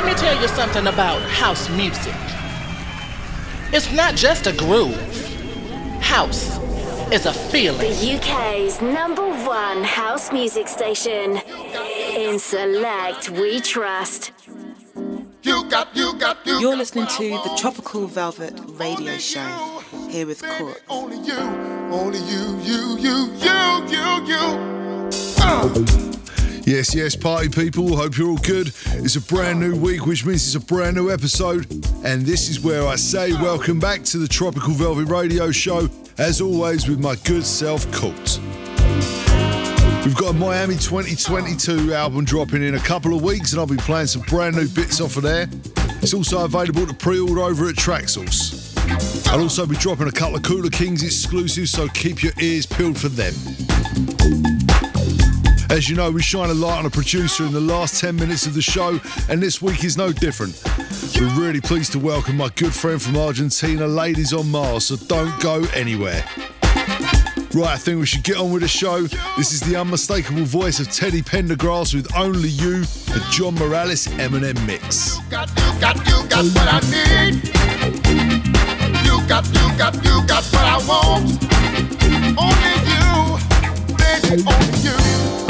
let me tell you something about house music. It's not just a groove. House is a feeling. The UK's number one house music station. In Select, we trust. You got, you got, you You're listening to the Tropical Velvet Radio Show here with Court. Only you, only you, you, you, you, you, you. Uh. Yes, yes, party people. Hope you're all good. It's a brand new week, which means it's a brand new episode. And this is where I say welcome back to the Tropical Velvet Radio Show, as always, with my good self, Colt. We've got a Miami 2022 album dropping in a couple of weeks, and I'll be playing some brand new bits off of there. It's also available to pre order over at Traxsource. I'll also be dropping a couple of Cooler Kings exclusives, so keep your ears peeled for them. As you know, we shine a light on a producer in the last 10 minutes of the show, and this week is no different. We're really pleased to welcome my good friend from Argentina, Ladies on Mars, so don't go anywhere. Right, I think we should get on with the show. This is the unmistakable voice of Teddy Pendergrass with Only You, the John Morales M+M mix. You got, you got, you got what I need. You got, you got, you got what I want. Only you, baby, only you.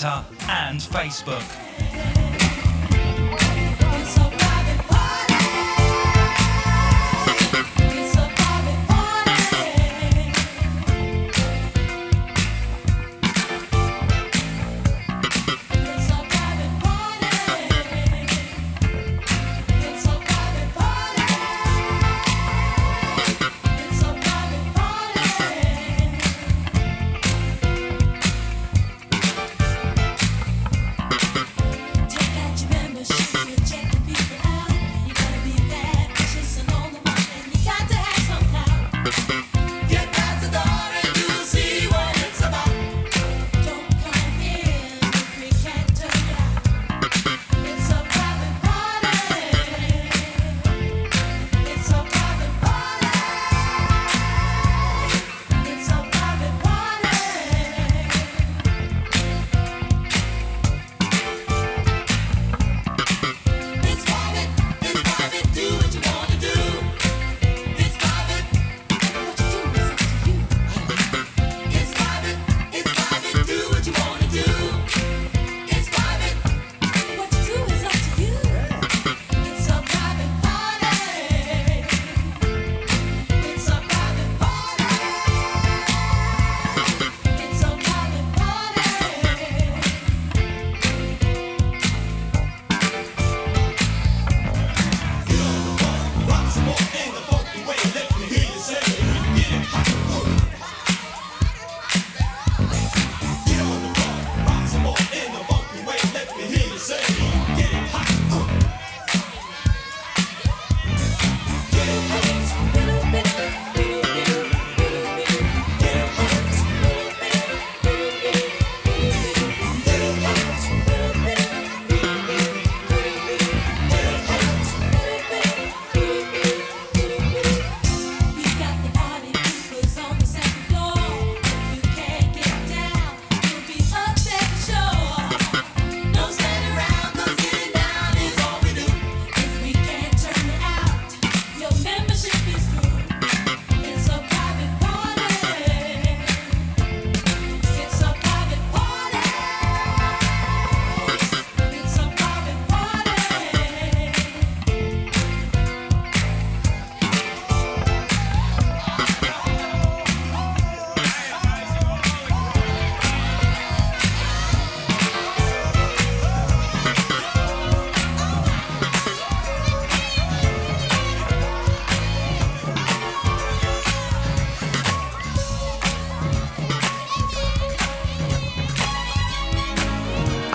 Twitter, and Facebook.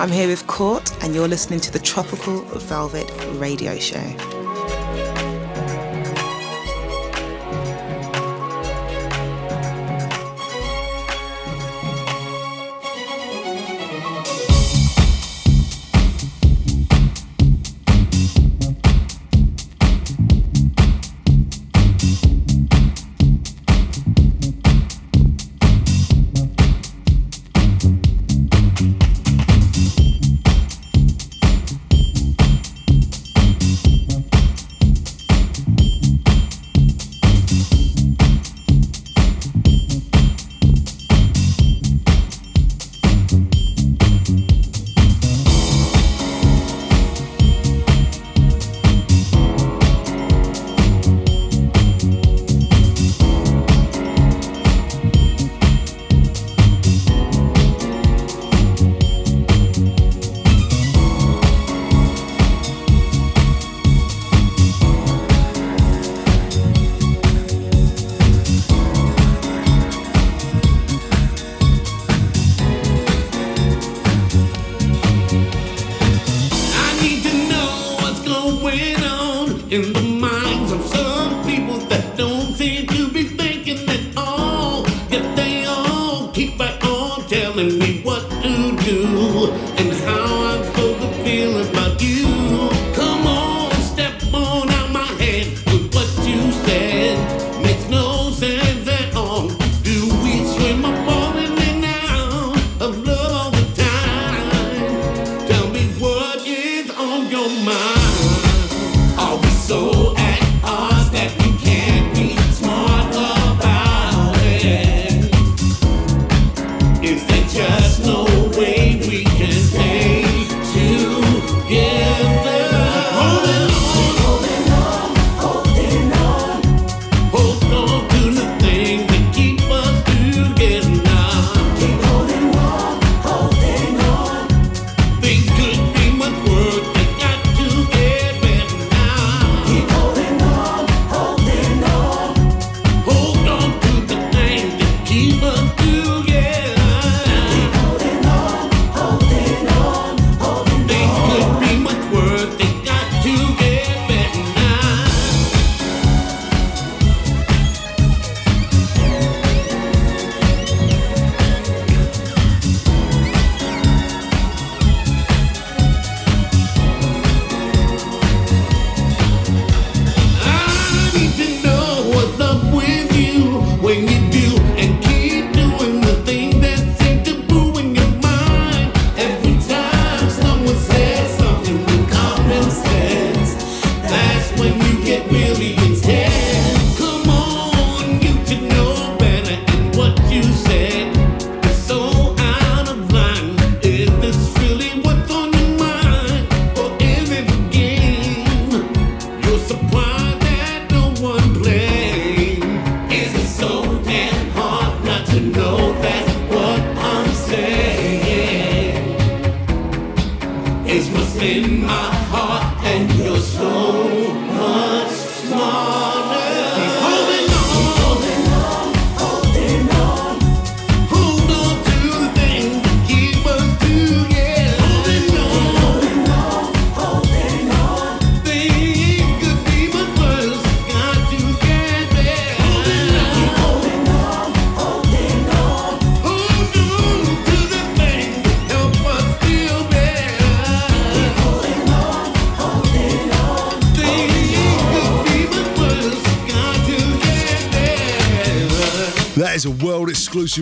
I'm here with Court, and you're listening to the Tropical Velvet Radio Show.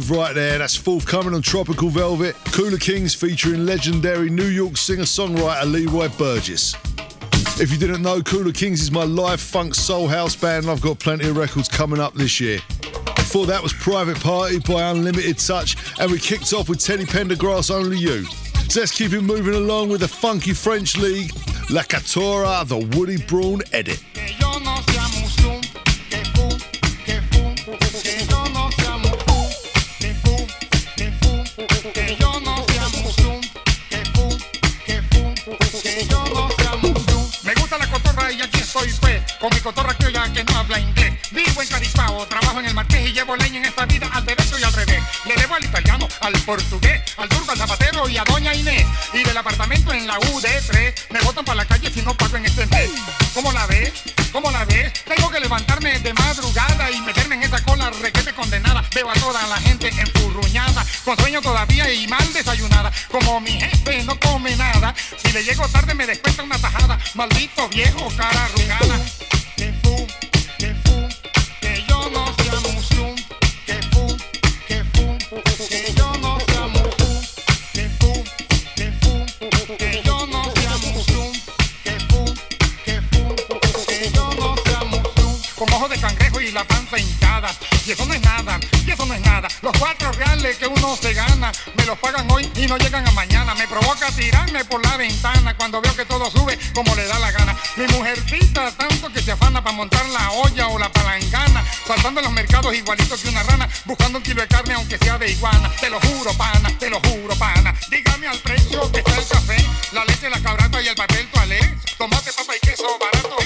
Right there. That's forthcoming on Tropical Velvet. Cooler Kings featuring legendary New York singer songwriter Leroy Burgess. If you didn't know, Cooler Kings is my live funk soul house band, and I've got plenty of records coming up this year. Before that was Private Party by Unlimited Touch, and we kicked off with Teddy Pendergrass Only You. So let's keep it moving along with the funky French league, La Catora, the Woody Braun edit. Leña en esta vida al derecho y al revés. Le debo al italiano, al portugués, al turco, al zapatero y a doña Inés. Y del apartamento en la UD3 me botan para la calle si no pago en este mes. ¿Cómo la ves? ¿Cómo la ves? Tengo que levantarme de madrugada y meterme en esa cola requete condenada. Veo a toda la gente enfurruñada, con sueño todavía y mal desayunada. Como mi jefe no come nada, si le llego tarde me descuenta una tajada. Maldito viejo cara arrugada. Y eso no es nada, y eso no es nada. Los cuatro reales que uno se gana, me los pagan hoy y no llegan a mañana. Me provoca tirarme por la ventana cuando veo que todo sube como le da la gana. Mi mujercita tanto que se afana para montar la olla o la palangana. Saltando en los mercados igualito que una rana, buscando un kilo de carne aunque sea de iguana. Te lo juro, pana, te lo juro, pana. Dígame al precio que está el café, la leche, la cabrata y el papel toalé. Tomate, papa y queso barato,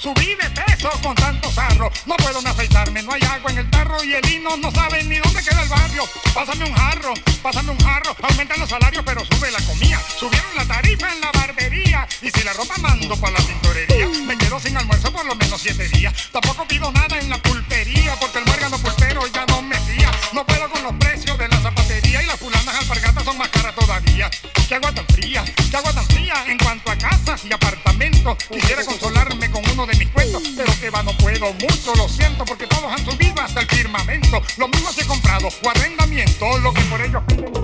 Subí de peso con tanto sarro. No puedo ni afeitarme, no hay agua en el tarro y el hino no sabe ni dónde queda el barrio. Pásame un jarro, pásame un jarro. Aumentan los salarios pero sube la comida. Subieron la tarifa en la barbería y si la ropa mando para la tintorería. Me quedo sin almuerzo por lo menos siete días. Tampoco pido nada en la pulpería porque el muérgano pulpero ya no me fía. No puedo con los precios de la zapatería y las fulanas alpargatas son más caras todavía. ¿Qué agua tan fría? ¿Qué agua tan fría? En cuanto a casas y apartamentos, quisiera consolarme puedo mucho, lo siento, porque todos han subido hasta el firmamento. Lo mismo se he comprado o arrendamiento, lo que por ellos piden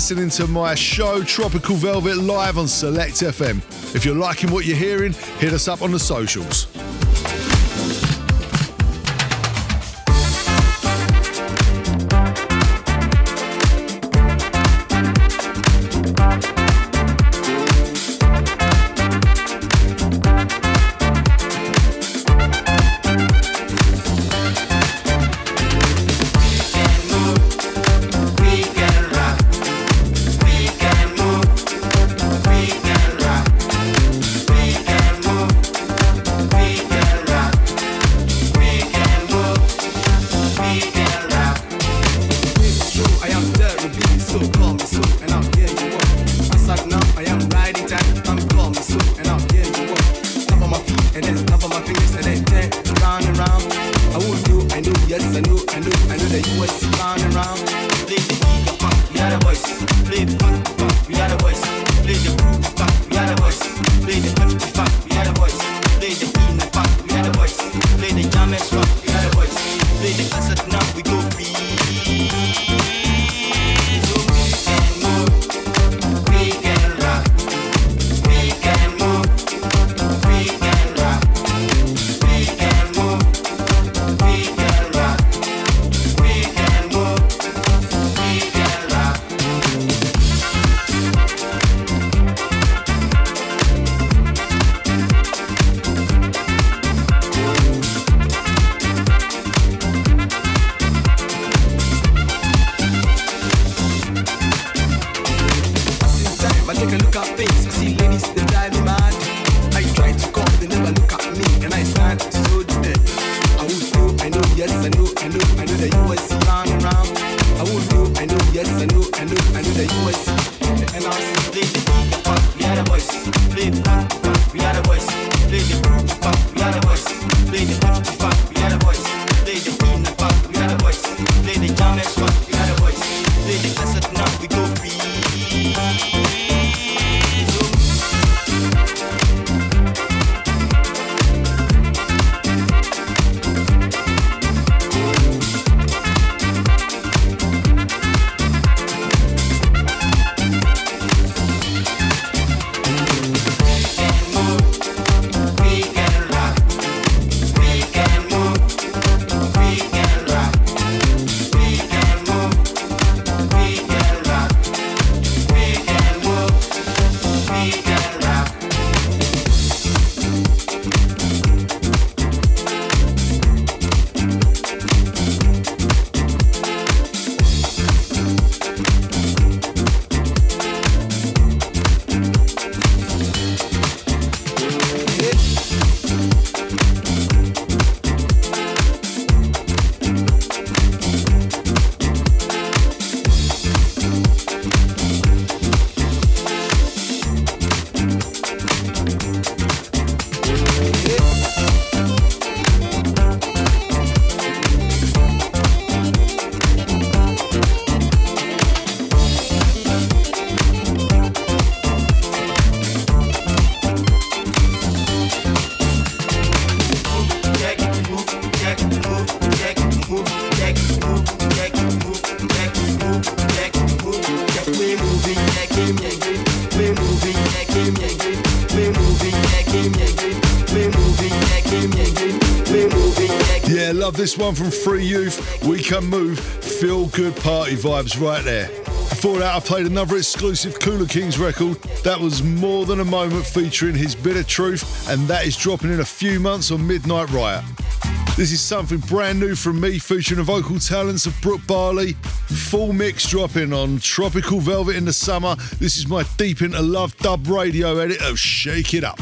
listening to my show Tropical Velvet live on Select FM. If you're liking what you're hearing, hit us up on the socials. This one from Free Youth. We Can Move. Feel good party vibes right there. Before that, I played another exclusive Cooler Kings record. That was More Than a Moment featuring his Bitter Truth, and that is dropping in a few months on Midnight Riot. This is something brand new from me featuring the vocal talents of Brooke Barley. Full mix dropping on Tropical Velvet in the summer. This is my Deep Into Love dub radio edit of Shake It Up.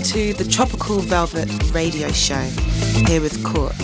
listening to the Tropical Velvet Radio Show here with Court.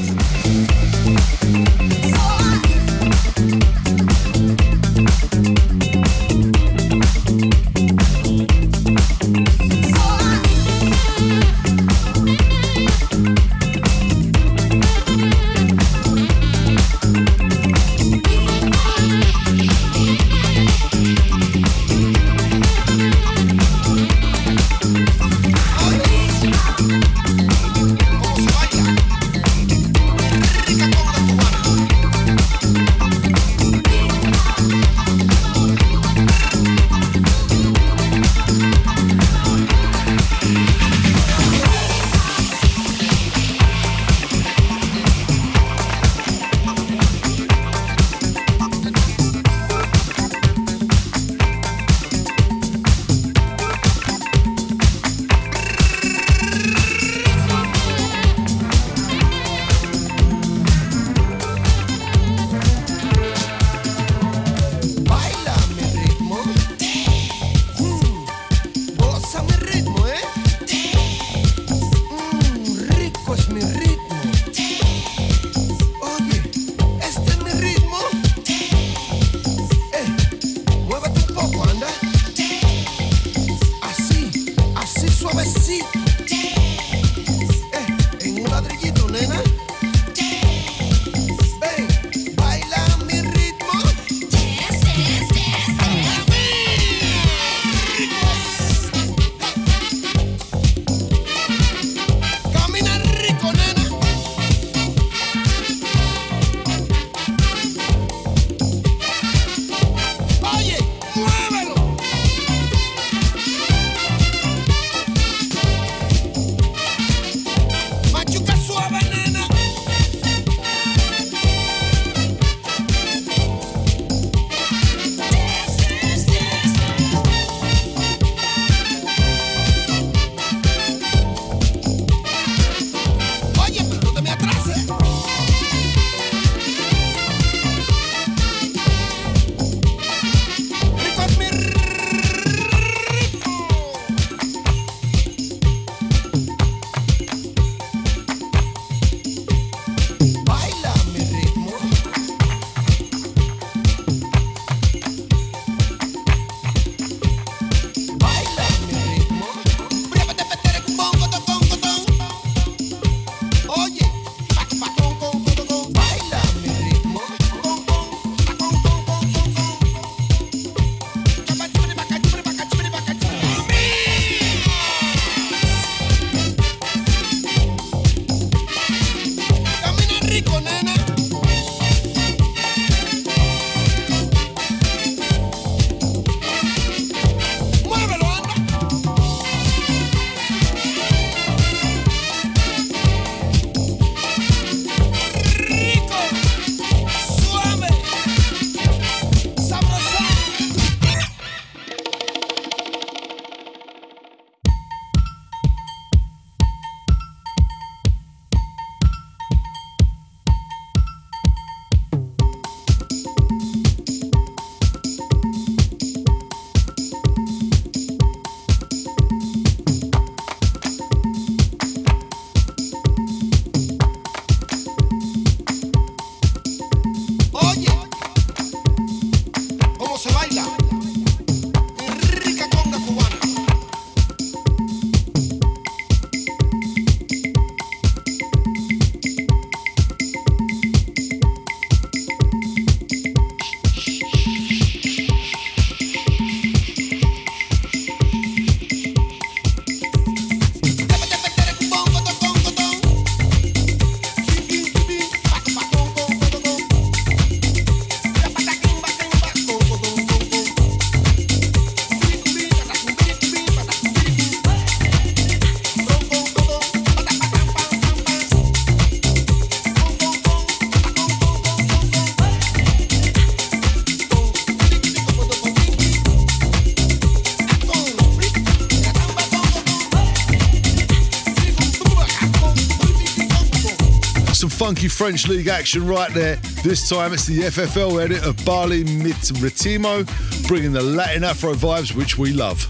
Funky French league action right there. This time it's the FFL edit of Bali Mit Ritimo, bringing the Latin Afro vibes which we love.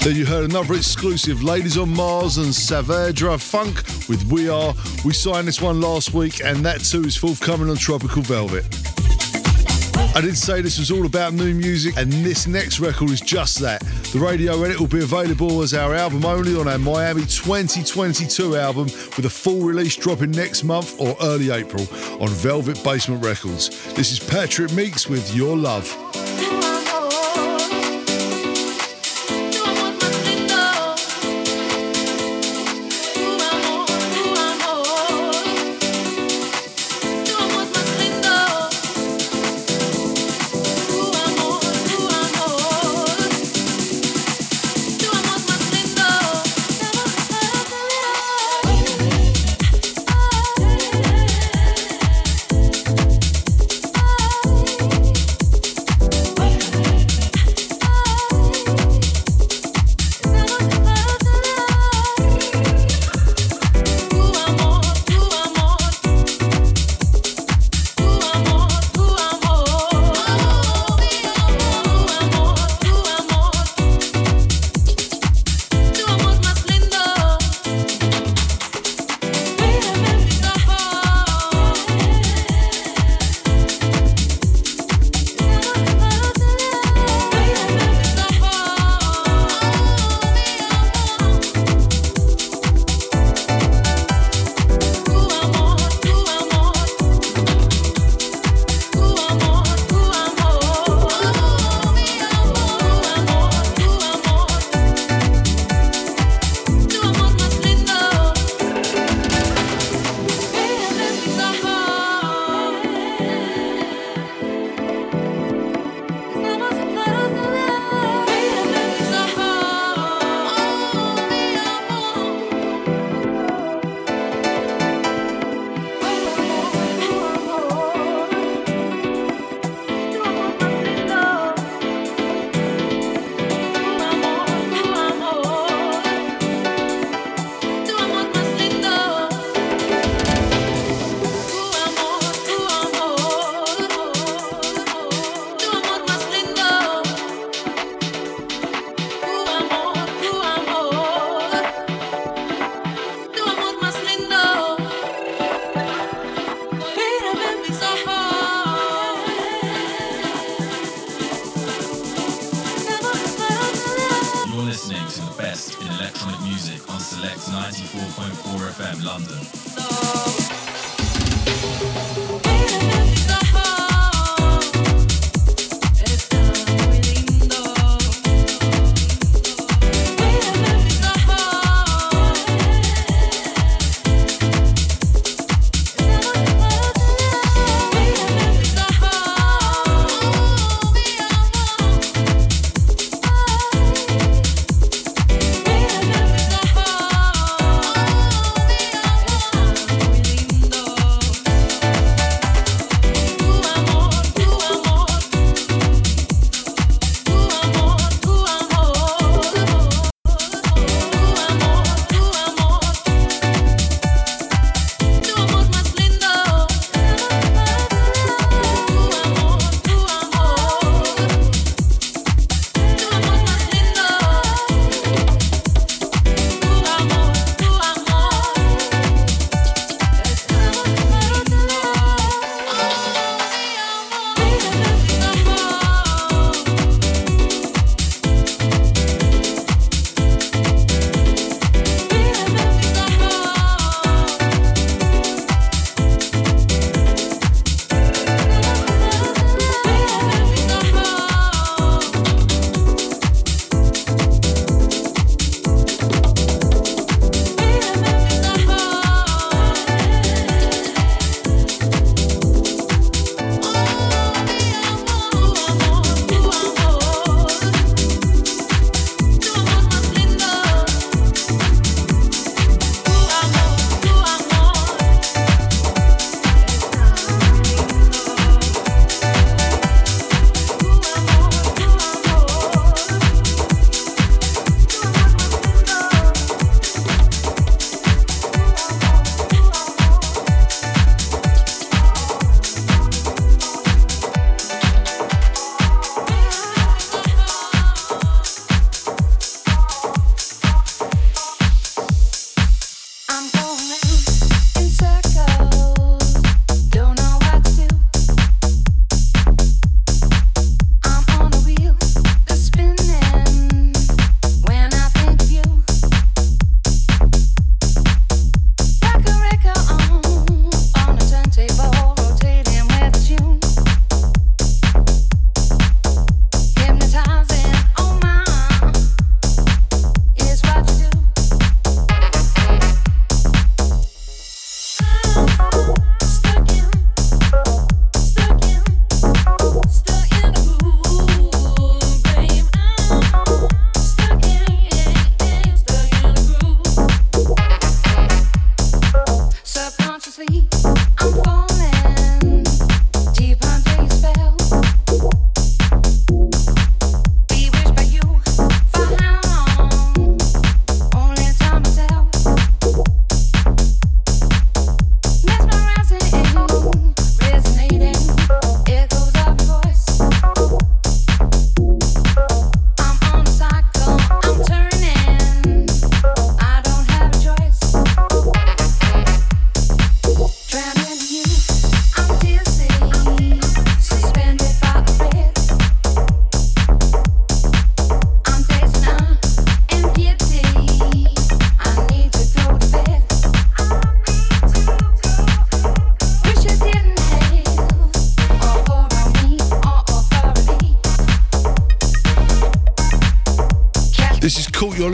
Then you heard another exclusive Ladies on Mars and Saavedra Funk with We Are. We signed this one last week and that too is forthcoming on Tropical Velvet. I did say this was all about new music, and this next record is just that. The radio edit will be available as our album only on our Miami 2022 album, with a full release dropping next month or early April on Velvet Basement Records. This is Patrick Meeks with Your Love.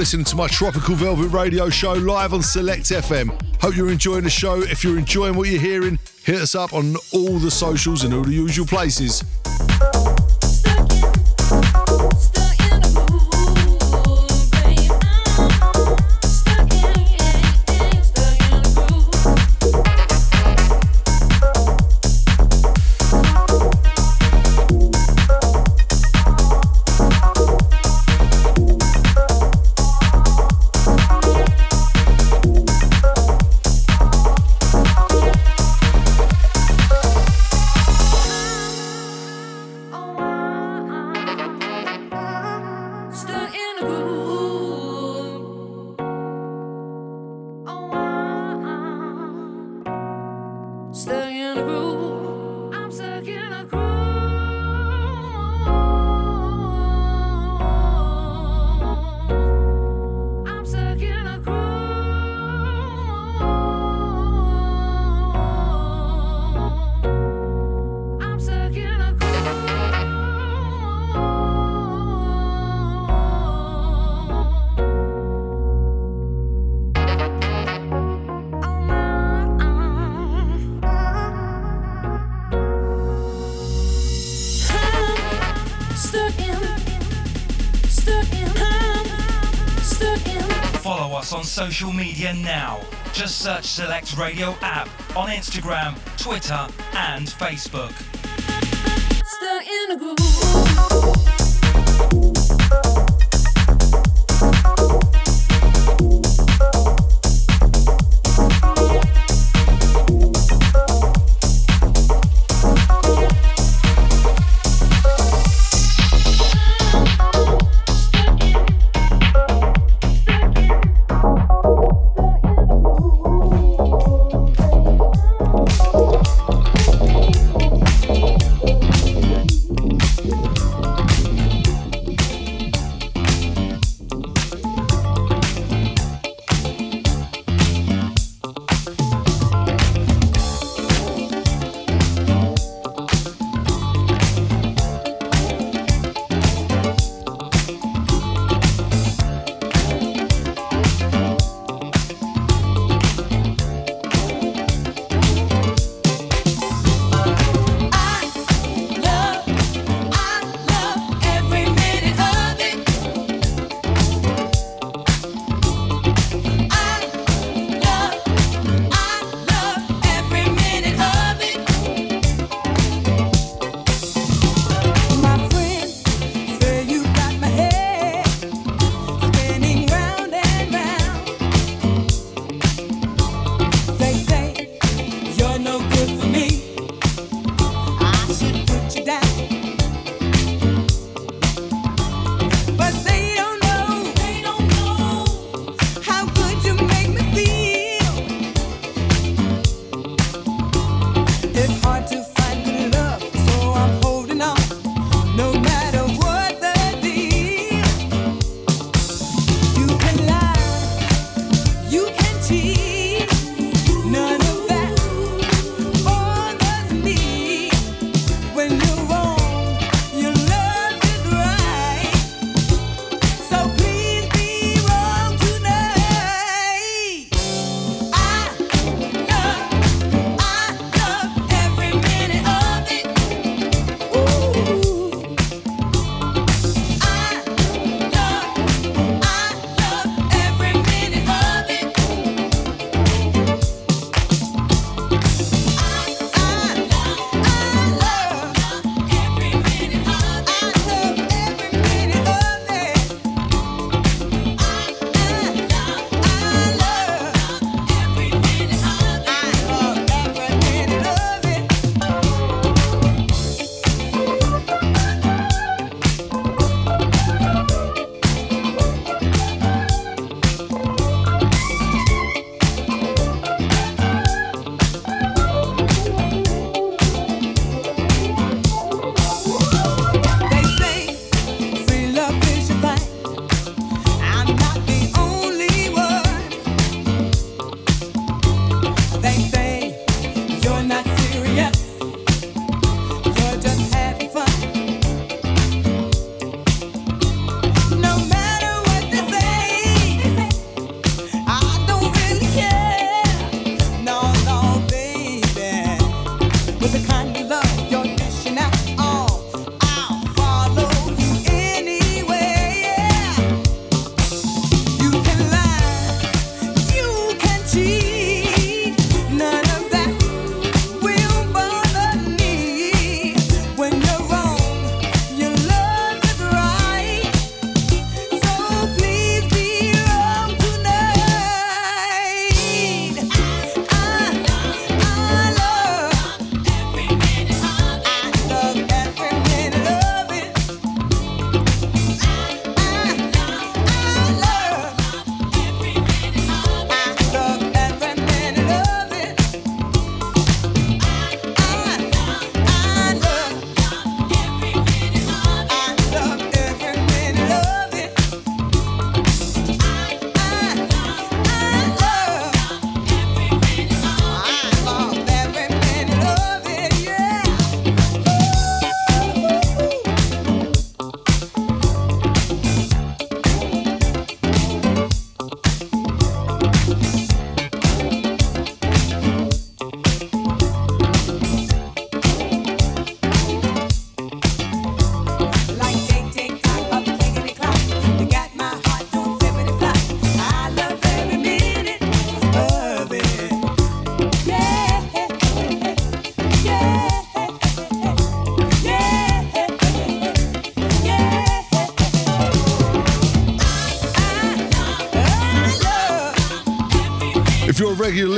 Listening to my Tropical Velvet Radio show live on Select FM. Hope you're enjoying the show. If you're enjoying what you're hearing, hit us up on all the socials and all the usual places. Social media now. Just search Select Radio app on Instagram, Twitter, and Facebook.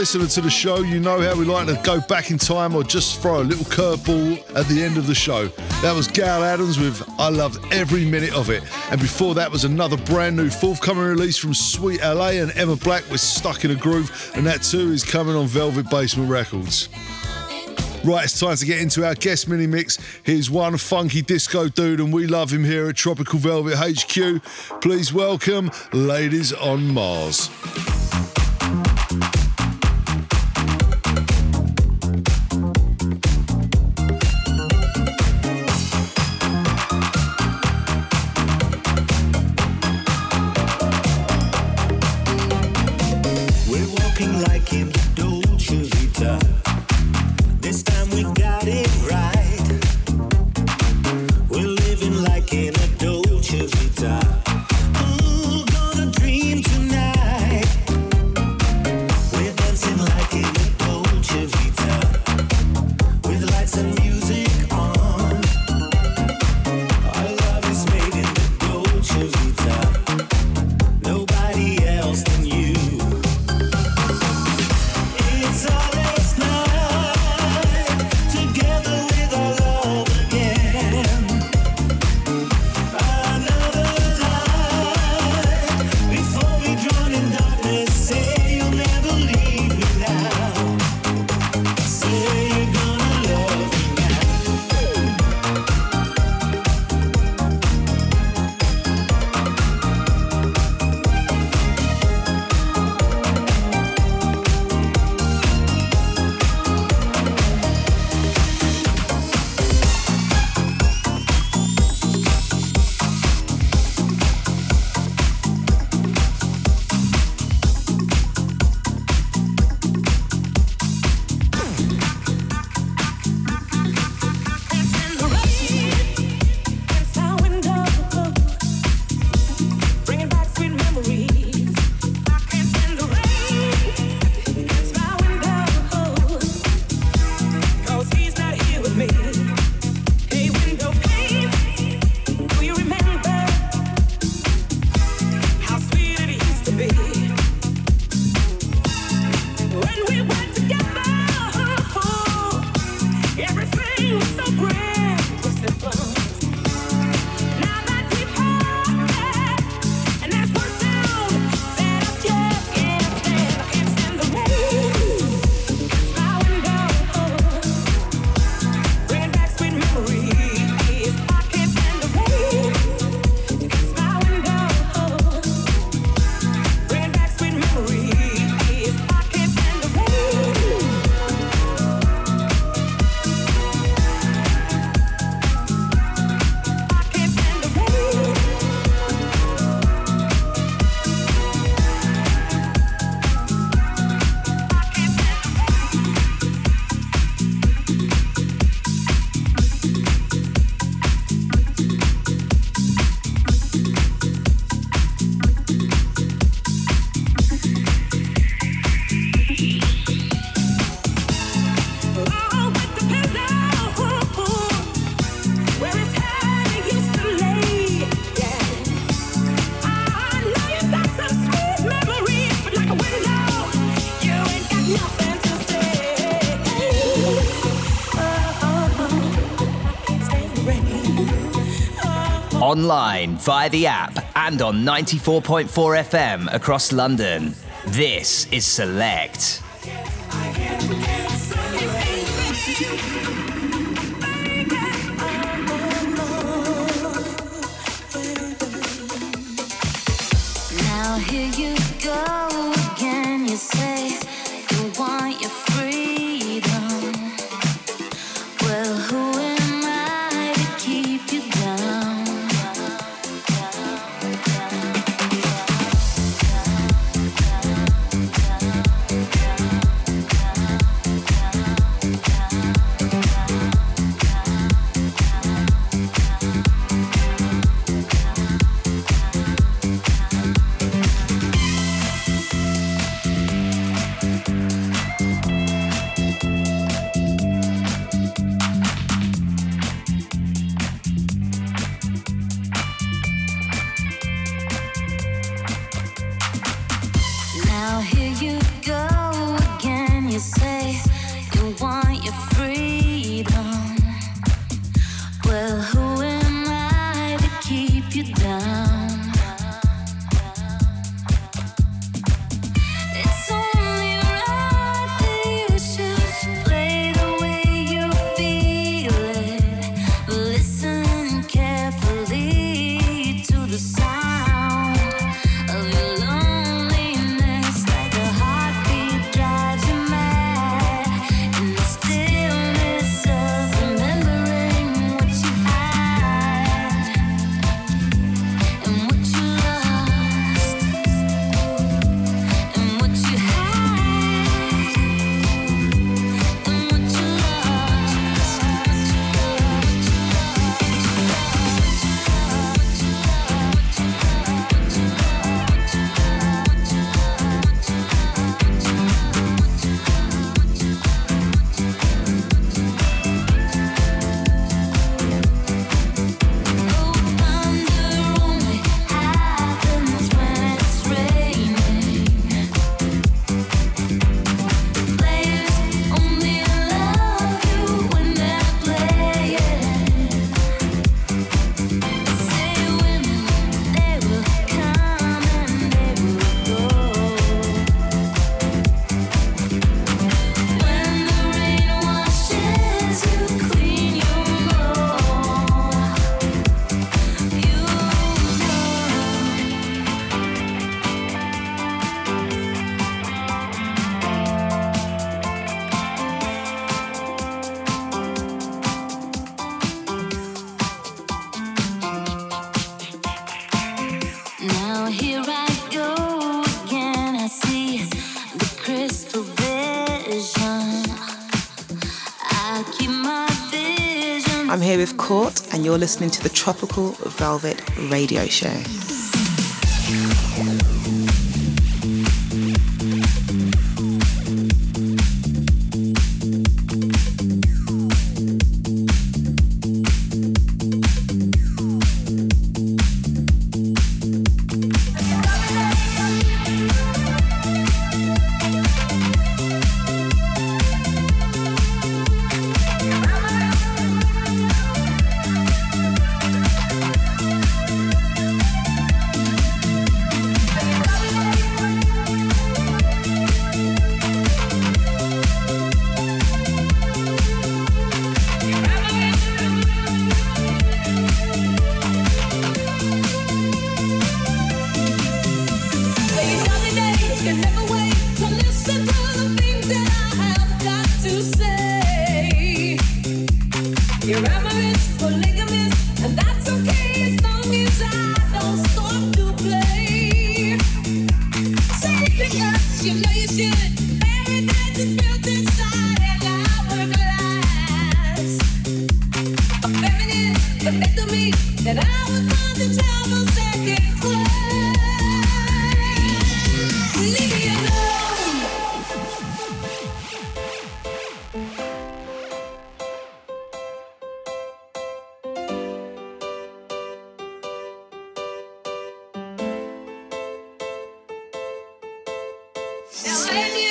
Listener to the show, you know how we like to go back in time or just throw a little curveball at the end of the show. That was Gal Adams with I Loved Every Minute of It. And before that was another brand new forthcoming release from Sweet LA and Emma Black with Stuck in a Groove. And that too is coming on Velvet Basement Records. Right, it's time to get into our guest mini mix. Here's one funky disco dude, and we love him here at Tropical Velvet HQ. Please welcome Ladies on Mars. Online, via the app, and on 94.4 FM across London. This is Select. Here with Court, and you're listening to the Tropical Velvet Radio Show. Now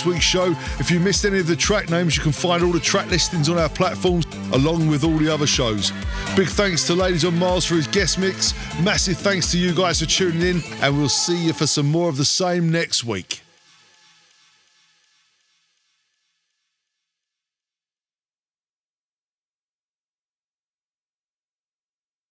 this week's show. If you missed any of the track names, you can find all the track listings on our platforms along with all the other shows. Big thanks to Ladies on Mars for his guest mix. Massive thanks to you guys for tuning in, and we'll see you for some more of the same next week.